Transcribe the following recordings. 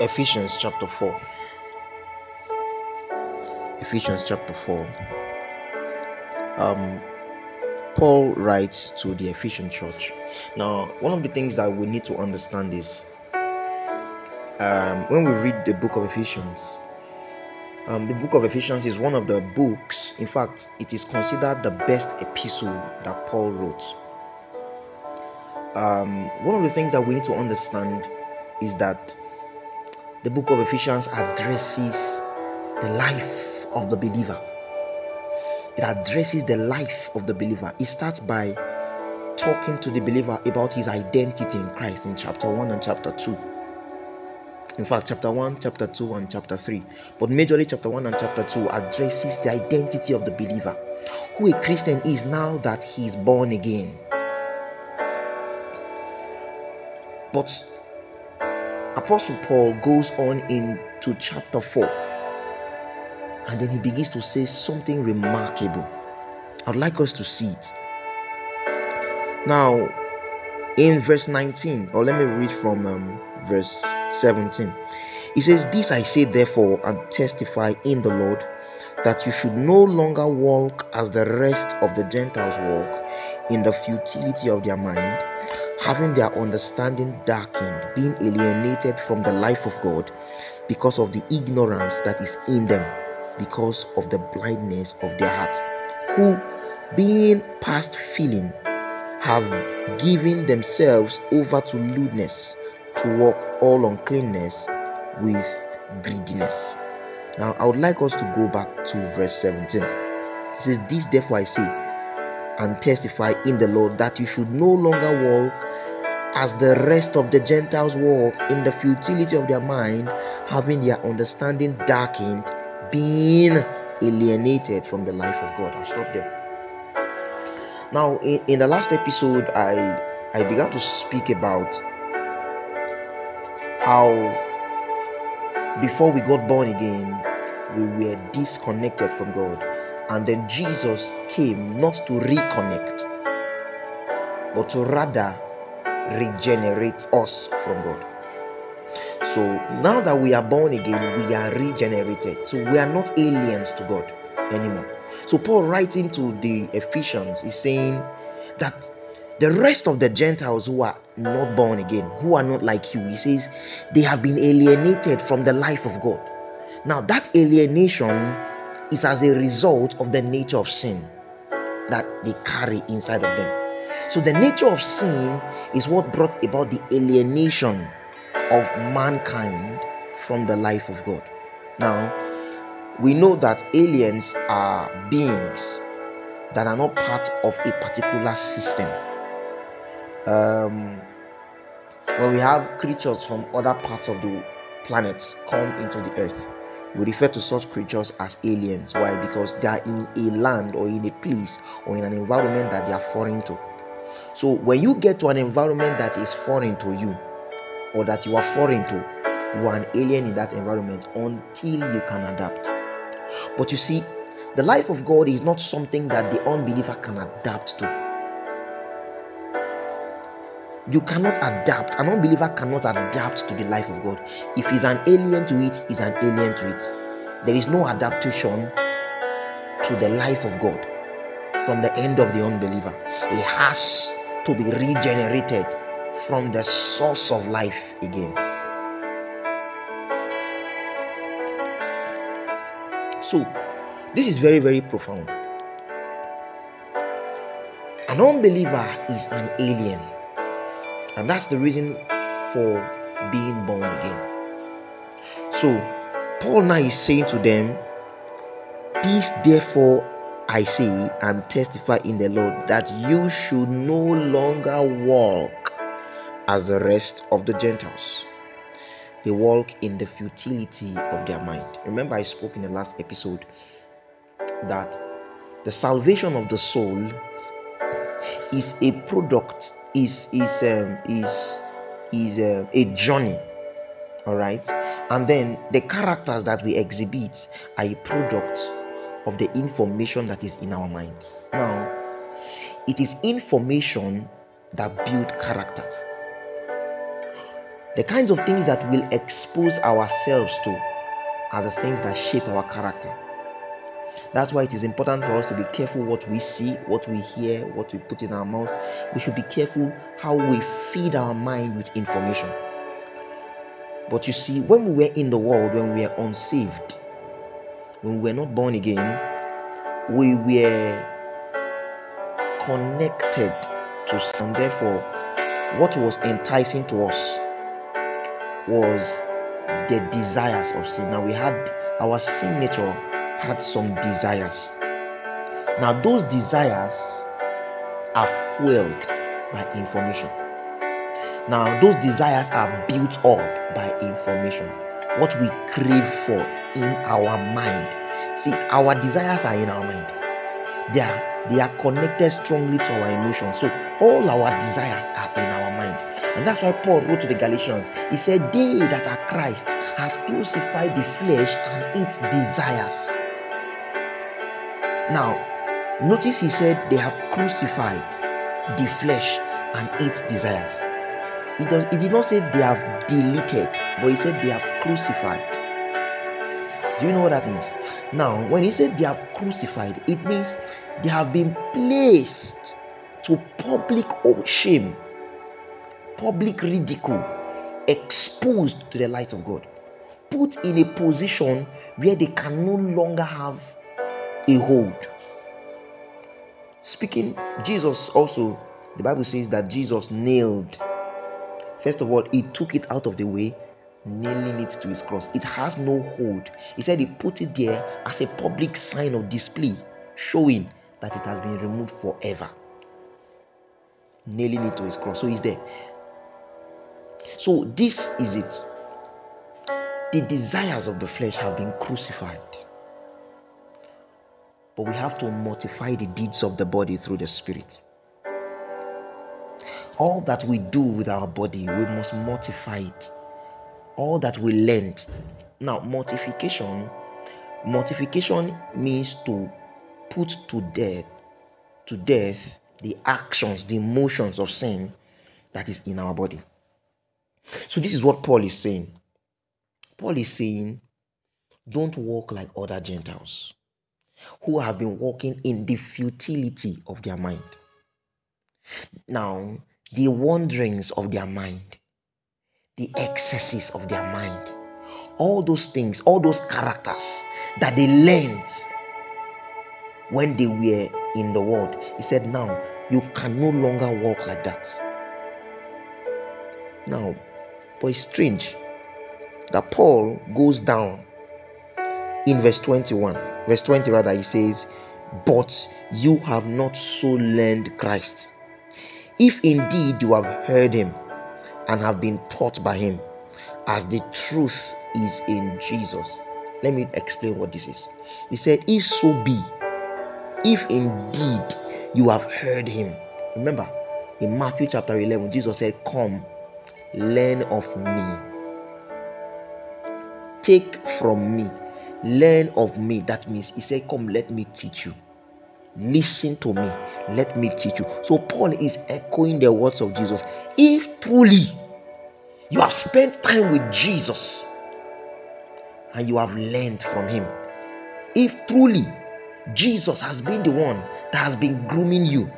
Ephesians chapter 4. Ephesians chapter 4. Um, Paul writes to the Ephesian church. Now, one of the things that we need to understand is um, when we read the book of Ephesians, um, the book of Ephesians is one of the books, in fact, it is considered the best epistle that Paul wrote. Um, one of the things that we need to understand is that the book of Ephesians addresses the life of the believer. It addresses the life of the believer. It starts by talking to the believer about his identity in Christ in chapter 1 and chapter 2. In fact, chapter 1, chapter 2, and chapter 3. But majorly, chapter 1 and chapter 2 addresses the identity of the believer, who a Christian is now that he is born again. But Apostle Paul goes on into chapter 4 and then he begins to say something remarkable. I'd like us to see it. Now, in verse 19, or let me read from um, verse 17, he says, This I say, therefore, and testify in the Lord, that you should no longer walk as the rest of the Gentiles walk in the futility of their mind having their understanding darkened, being alienated from the life of God because of the ignorance that is in them, because of the blindness of their hearts, who, being past feeling, have given themselves over to lewdness, to walk all uncleanness with greediness. Now, I would like us to go back to verse 17. It says, This therefore I say and testify in the Lord that you should no longer walk as the rest of the Gentiles walk in the futility of their mind, having their understanding darkened, being alienated from the life of God. I'll stop there. Now, in, in the last episode, I I began to speak about how before we got born again, we were disconnected from God, and then Jesus came not to reconnect, but to rather regenerate us from God. So now that we are born again, we are regenerated. So we are not aliens to God anymore. So Paul writing to the Ephesians is saying that the rest of the Gentiles who are not born again, who are not like you, he says they have been alienated from the life of God. Now that alienation is as a result of the nature of sin that they carry inside of them. So the nature of sin is what brought about the alienation of mankind from the life of God. Now, we know that aliens are beings that are not part of a particular system. Um, when we have creatures from other parts of the planets come into the earth, we refer to such creatures as aliens. Why? Because they are in a land or in a place or in an environment that they are foreign to. So when you get to an environment that is foreign to you, or that you are foreign to, you are an alien in that environment until you can adapt. But you see, the life of God is not something that the unbeliever can adapt to. You cannot adapt. An unbeliever cannot adapt to the life of God. If he's an alien to it, he's an alien to it. There is no adaptation to the life of God from the end of the unbeliever. He has to be regenerated from the source of life again. So, this is very, very profound. An unbeliever is an alien, and that's the reason for being born again. So, Paul now is saying to them, This therefore I say and testify in the Lord that you should no longer walk as the rest of the Gentiles. They walk in the futility of their mind. Remember, I spoke in the last episode that the salvation of the soul is a product is is um, is is uh, a journey all right and then the characters that we exhibit are a product of the information that is in our mind now it is information that build character The kinds of things that we'll expose ourselves to are the things that shape our character. That's why it is important for us to be careful what we see, what we hear, what we put in our mouth. We should be careful how we feed our mind with information. But you see, when we were in the world, when we were unsaved, when we were not born again, we were connected to sin. Therefore, what was enticing to us was the desires of sin. Now we had our sin nature had some desires. Now those desires are fueled by information. Now those desires are built up by information. What we crave for in our mind. See, our desires are in our mind. They are they are connected strongly to our emotions. So all our desires are in our mind. And that's why Paul wrote to the Galatians. He said, They that are Christ has crucified the flesh and its desires. Now, notice he said they have crucified the flesh and its desires. He, does, he did not say they have deleted, but he said they have crucified. Do you know what that means? Now, when he said they have crucified, it means they have been placed to public shame, public ridicule, exposed to the light of God, put in a position where they can no longer have a hold. Speaking, Jesus also, the Bible says that Jesus nailed. First of all, he took it out of the way nailing it to his cross. It has no hold. He said he put it there as a public sign of display, showing that it has been removed forever. Nailing it to his cross. So he's there. So this is it. The desires of the flesh have been crucified. But we have to mortify the deeds of the body through the spirit. All that we do with our body, we must mortify it all that we learned. Now, mortification, mortification means to put to death, to death the actions, the emotions of sin that is in our body. So this is what Paul is saying. Paul is saying, don't walk like other Gentiles who have been walking in the futility of their mind. Now, the wanderings of their mind the excesses of their mind. All those things, all those characters that they learned when they were in the world. He said, Now you can no longer walk like that. Now, but it's strange that Paul goes down in verse 21. Verse 20, rather, he says, But you have not so learned Christ. If indeed you have heard him and have been taught by him as the truth is in Jesus. Let me explain what this is. He said, If so be, if indeed you have heard him. Remember, in Matthew chapter 11, Jesus said, Come, learn of me. Take from me, learn of me. That means he said, Come, let me teach you. Listen to me, let me teach you. So, Paul is echoing the words of Jesus. If truly you have spent time with Jesus and you have learned from him. If truly Jesus has been the one that has been grooming you,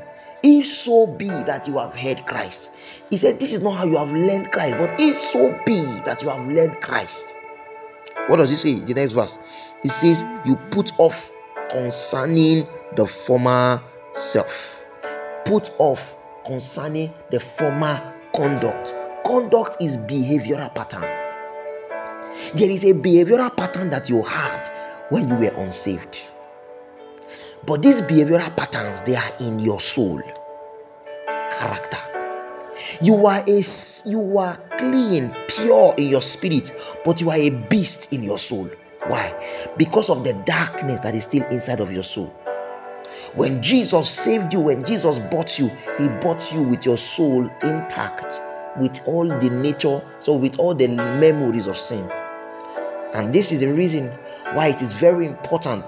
if so be that you have heard Christ, he said, This is not how you have learned Christ, but if so be that you have learned Christ. What does he say? The next verse. He says, You put off concerning the former self. Put off concerning the former conduct. Conduct is behavioral pattern. There is a behavioral pattern that you had when you were unsaved. But these behavioral patterns they are in your soul. Character. You are a you are clean, pure in your spirit, but you are a beast in your soul. Why? Because of the darkness that is still inside of your soul. When Jesus saved you, when Jesus bought you, He bought you with your soul intact, with all the nature, so with all the memories of sin. And this is the reason why it is very important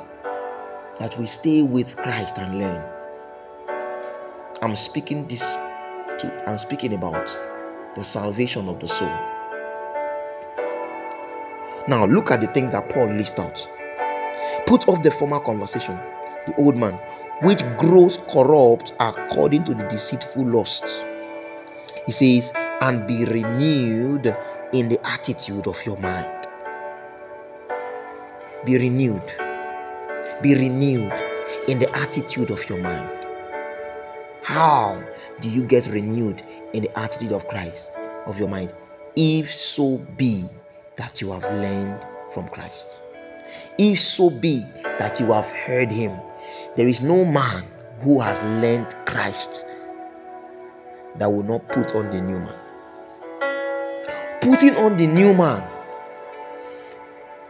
that we stay with Christ and learn. I'm speaking this to I'm speaking about the salvation of the soul. Now, look at the things that Paul lists out. Put off the former conversation, the old man, which grows corrupt according to the deceitful lusts. He says, and be renewed in the attitude of your mind. Be renewed. Be renewed in the attitude of your mind. How do you get renewed in the attitude of Christ, of your mind? If so be that you have learned from Christ. If so be that you have heard him. There is no man who has learned Christ that will not put on the new man. Putting on the new man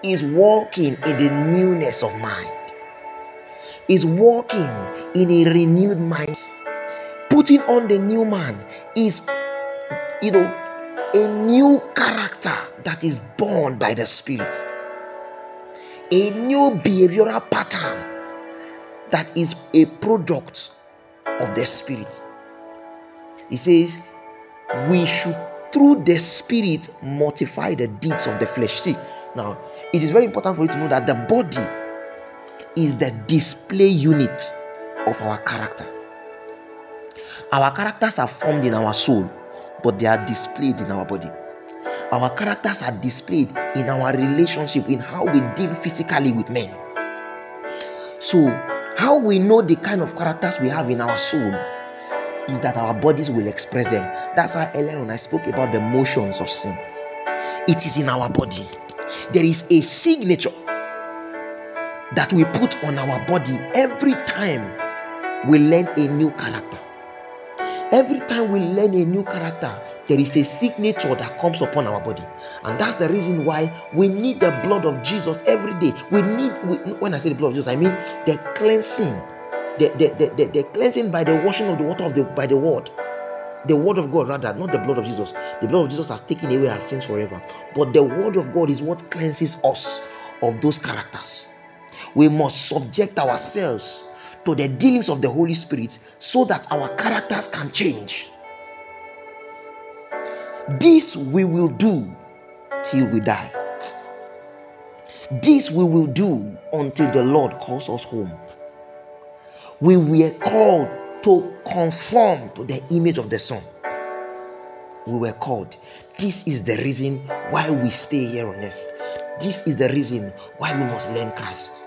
is walking in the newness of mind, is walking in a renewed mind. Putting on the new man is, you know, a new character that is born by the Spirit, a new behavioral pattern that is a product of the Spirit. He says, We should, through the Spirit, mortify the deeds of the flesh. See, now it is very important for you to know that the body is the display unit of our character. Our characters are formed in our soul, but they are displayed in our body. Our characters are displayed in our relationship, in how we deal physically with men. So, how we know the kind of characters we have in our soul is that our bodies will express them. That's why earlier when I spoke about the motions of sin, it is in our body. There is a signature that we put on our body every time we learn a new character. Every time we learn a new character, there is a signature that comes upon our body. And that's the reason why we need the blood of Jesus every day. We need, we, when I say the blood of Jesus, I mean the cleansing, the, the, the, the, the cleansing by the washing of the water of the by the word. The word of God, rather, not the blood of Jesus. The blood of Jesus has taken away our sins forever. But the word of God is what cleanses us of those characters. We must subject ourselves to the dealings of the Holy Spirit so that our characters can change. This we will do till we die. This we will do until the Lord calls us home. We were called to conform to the image of the Son. We were called. This is the reason why we stay here on earth. This is the reason why we must learn Christ.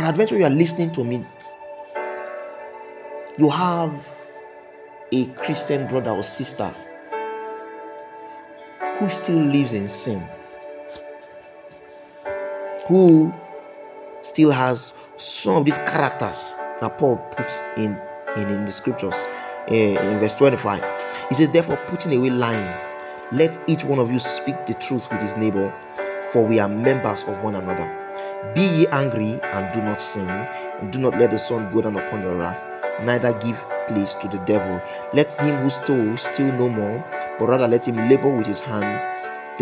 Peradventure, you are listening to me. You have a Christian brother or sister who still lives in sin, who still has some of these characters that Paul put in in, in the scriptures uh, in verse 25. He says, Therefore, putting away lying, let each one of you speak the truth with his neighbor, for we are members of one another. Be ye angry and do not sin, and do not let the sun go down upon your wrath, neither give place to the devil. Let him who stole steal no more, but rather let him labor with his hands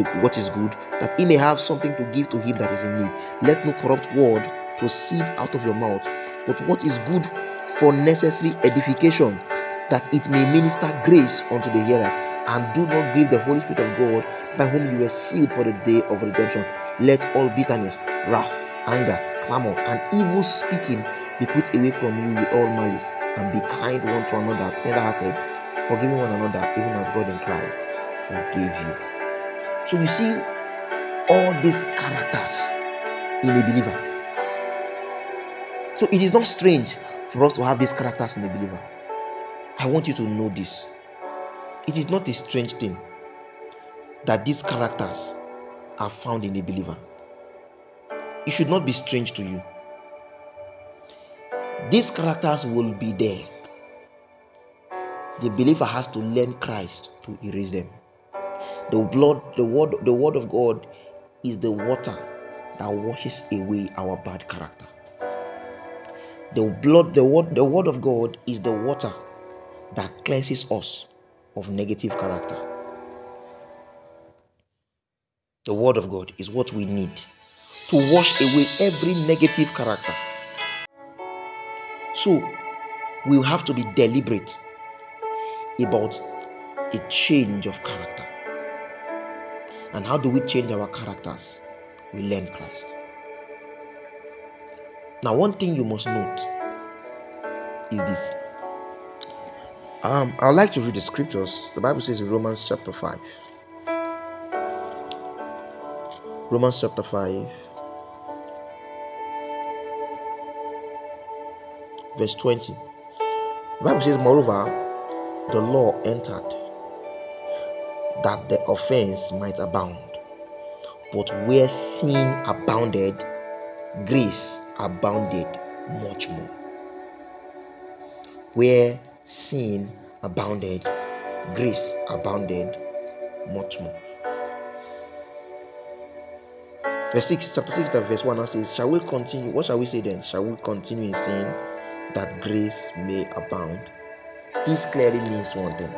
what is good, that he may have something to give to him that is in need. Let no corrupt word proceed out of your mouth, but what is good for necessary edification, that it may minister grace unto the hearers. And do not grieve the Holy Spirit of God, by whom you were sealed for the day of redemption. Let all bitterness, wrath, anger, clamor, and evil speaking be put away from you with all malice, and be kind one to another, tender-hearted, forgiving one another, even as God in Christ forgave you. So you see all these characters in a believer. So it is not strange for us to have these characters in a believer. I want you to know this. It is not a strange thing that these characters are found in a believer. It should not be strange to you. These characters will be there. The believer has to learn Christ to erase them. The blood, the word, the word of God is the water that washes away our bad character. The blood, the word, the word of God is the water that cleanses us of negative character. The word of God is what we need to wash away every negative character. So we have to be deliberate about a change of character. And how do we change our characters? We learn Christ. Now, one thing you must note is this. Um, I'd like to read the scriptures. The Bible says in Romans chapter 5. Romans chapter 5, verse 20. The Bible says, Moreover, the law entered that the offense might abound. But where sin abounded, grace abounded much more. Where sin abounded, grace abounded much more. Verse 6, chapter 6, verse 1 says, Shall we continue? What shall we say then? Shall we continue in sin that grace may abound? This clearly means one thing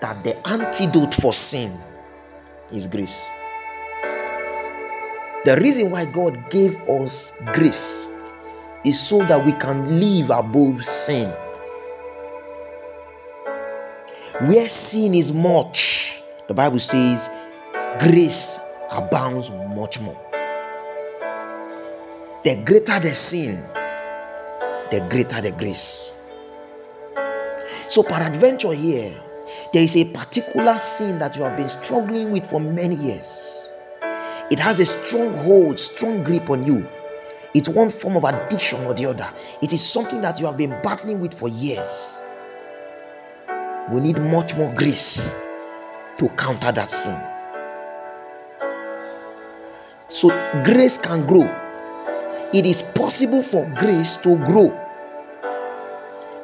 that the antidote for sin is grace. The reason why God gave us grace is so that we can live above sin. Where sin is much, the Bible says grace abounds much more. The greater the sin, the greater the grace. So, peradventure, here, there is a particular sin that you have been struggling with for many years. It has a strong hold, strong grip on you. It's one form of addiction or the other. It is something that you have been battling with for years. We need much more grace to counter that sin. So, grace can grow. It is possible for grace to grow.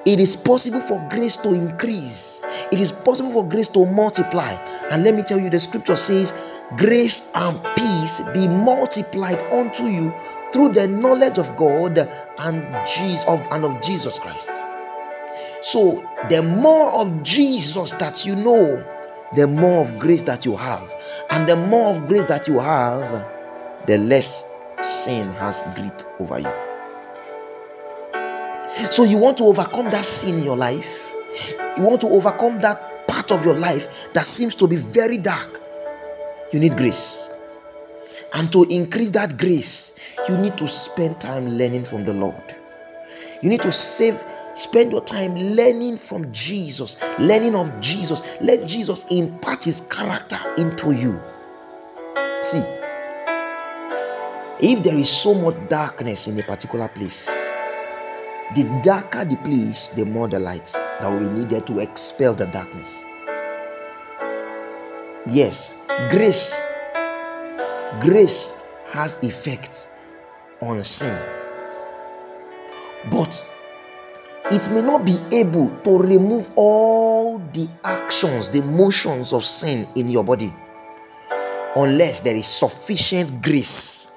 It is possible for grace to increase. It is possible for grace to multiply. And let me tell you, the scripture says, Grace and peace be multiplied unto you through the knowledge of God and Jesus of, and of Jesus Christ. So, the more of Jesus that you know, the more of grace that you have. And the more of grace that you have, the less sin has grip over you. So, you want to overcome that sin in your life, you want to overcome that part of your life that seems to be very dark, you need grace. And to increase that grace, you need to spend time learning from the Lord. You need to save spend your time learning from Jesus, learning of Jesus. Let Jesus impart his character into you. See, if there is so much darkness in a particular place, the darker the place, the more the light that we needed to expel the darkness. Yes, grace grace has effect on sin. But it may not be able to remove all the actions, the motions of sin in your body unless there is sufficient grace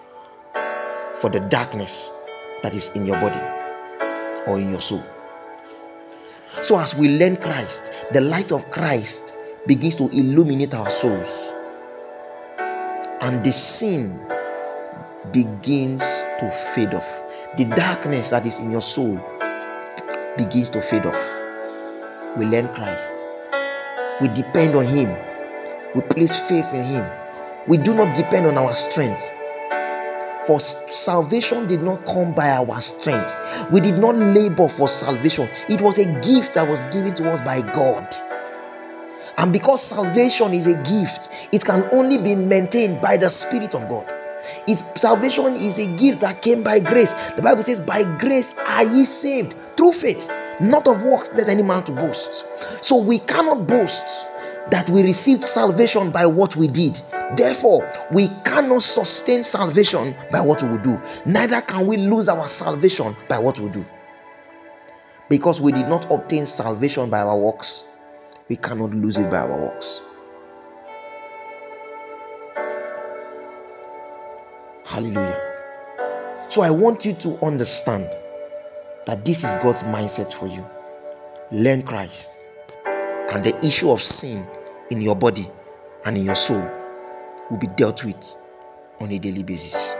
for the darkness that is in your body or in your soul. So, as we learn Christ, the light of Christ begins to illuminate our souls, and the sin begins to fade off. The darkness that is in your soul begins to fade off. We learn Christ. We depend on Him. We place faith in Him. We do not depend on our strength. For salvation did not come by our strength. We did not labor for salvation. It was a gift that was given to us by God. And because salvation is a gift, it can only be maintained by the Spirit of God. Its salvation is a gift that came by grace. The Bible says, By grace are ye saved through faith, not of works that any man to boast. So we cannot boast that we received salvation by what we did. Therefore, we cannot sustain salvation by what we do. Neither can we lose our salvation by what we do. Because we did not obtain salvation by our works, we cannot lose it by our works. Hallelujah. So I want you to understand that this is God's mindset for you. Learn Christ, and the issue of sin in your body and in your soul will be dealt with on a daily basis.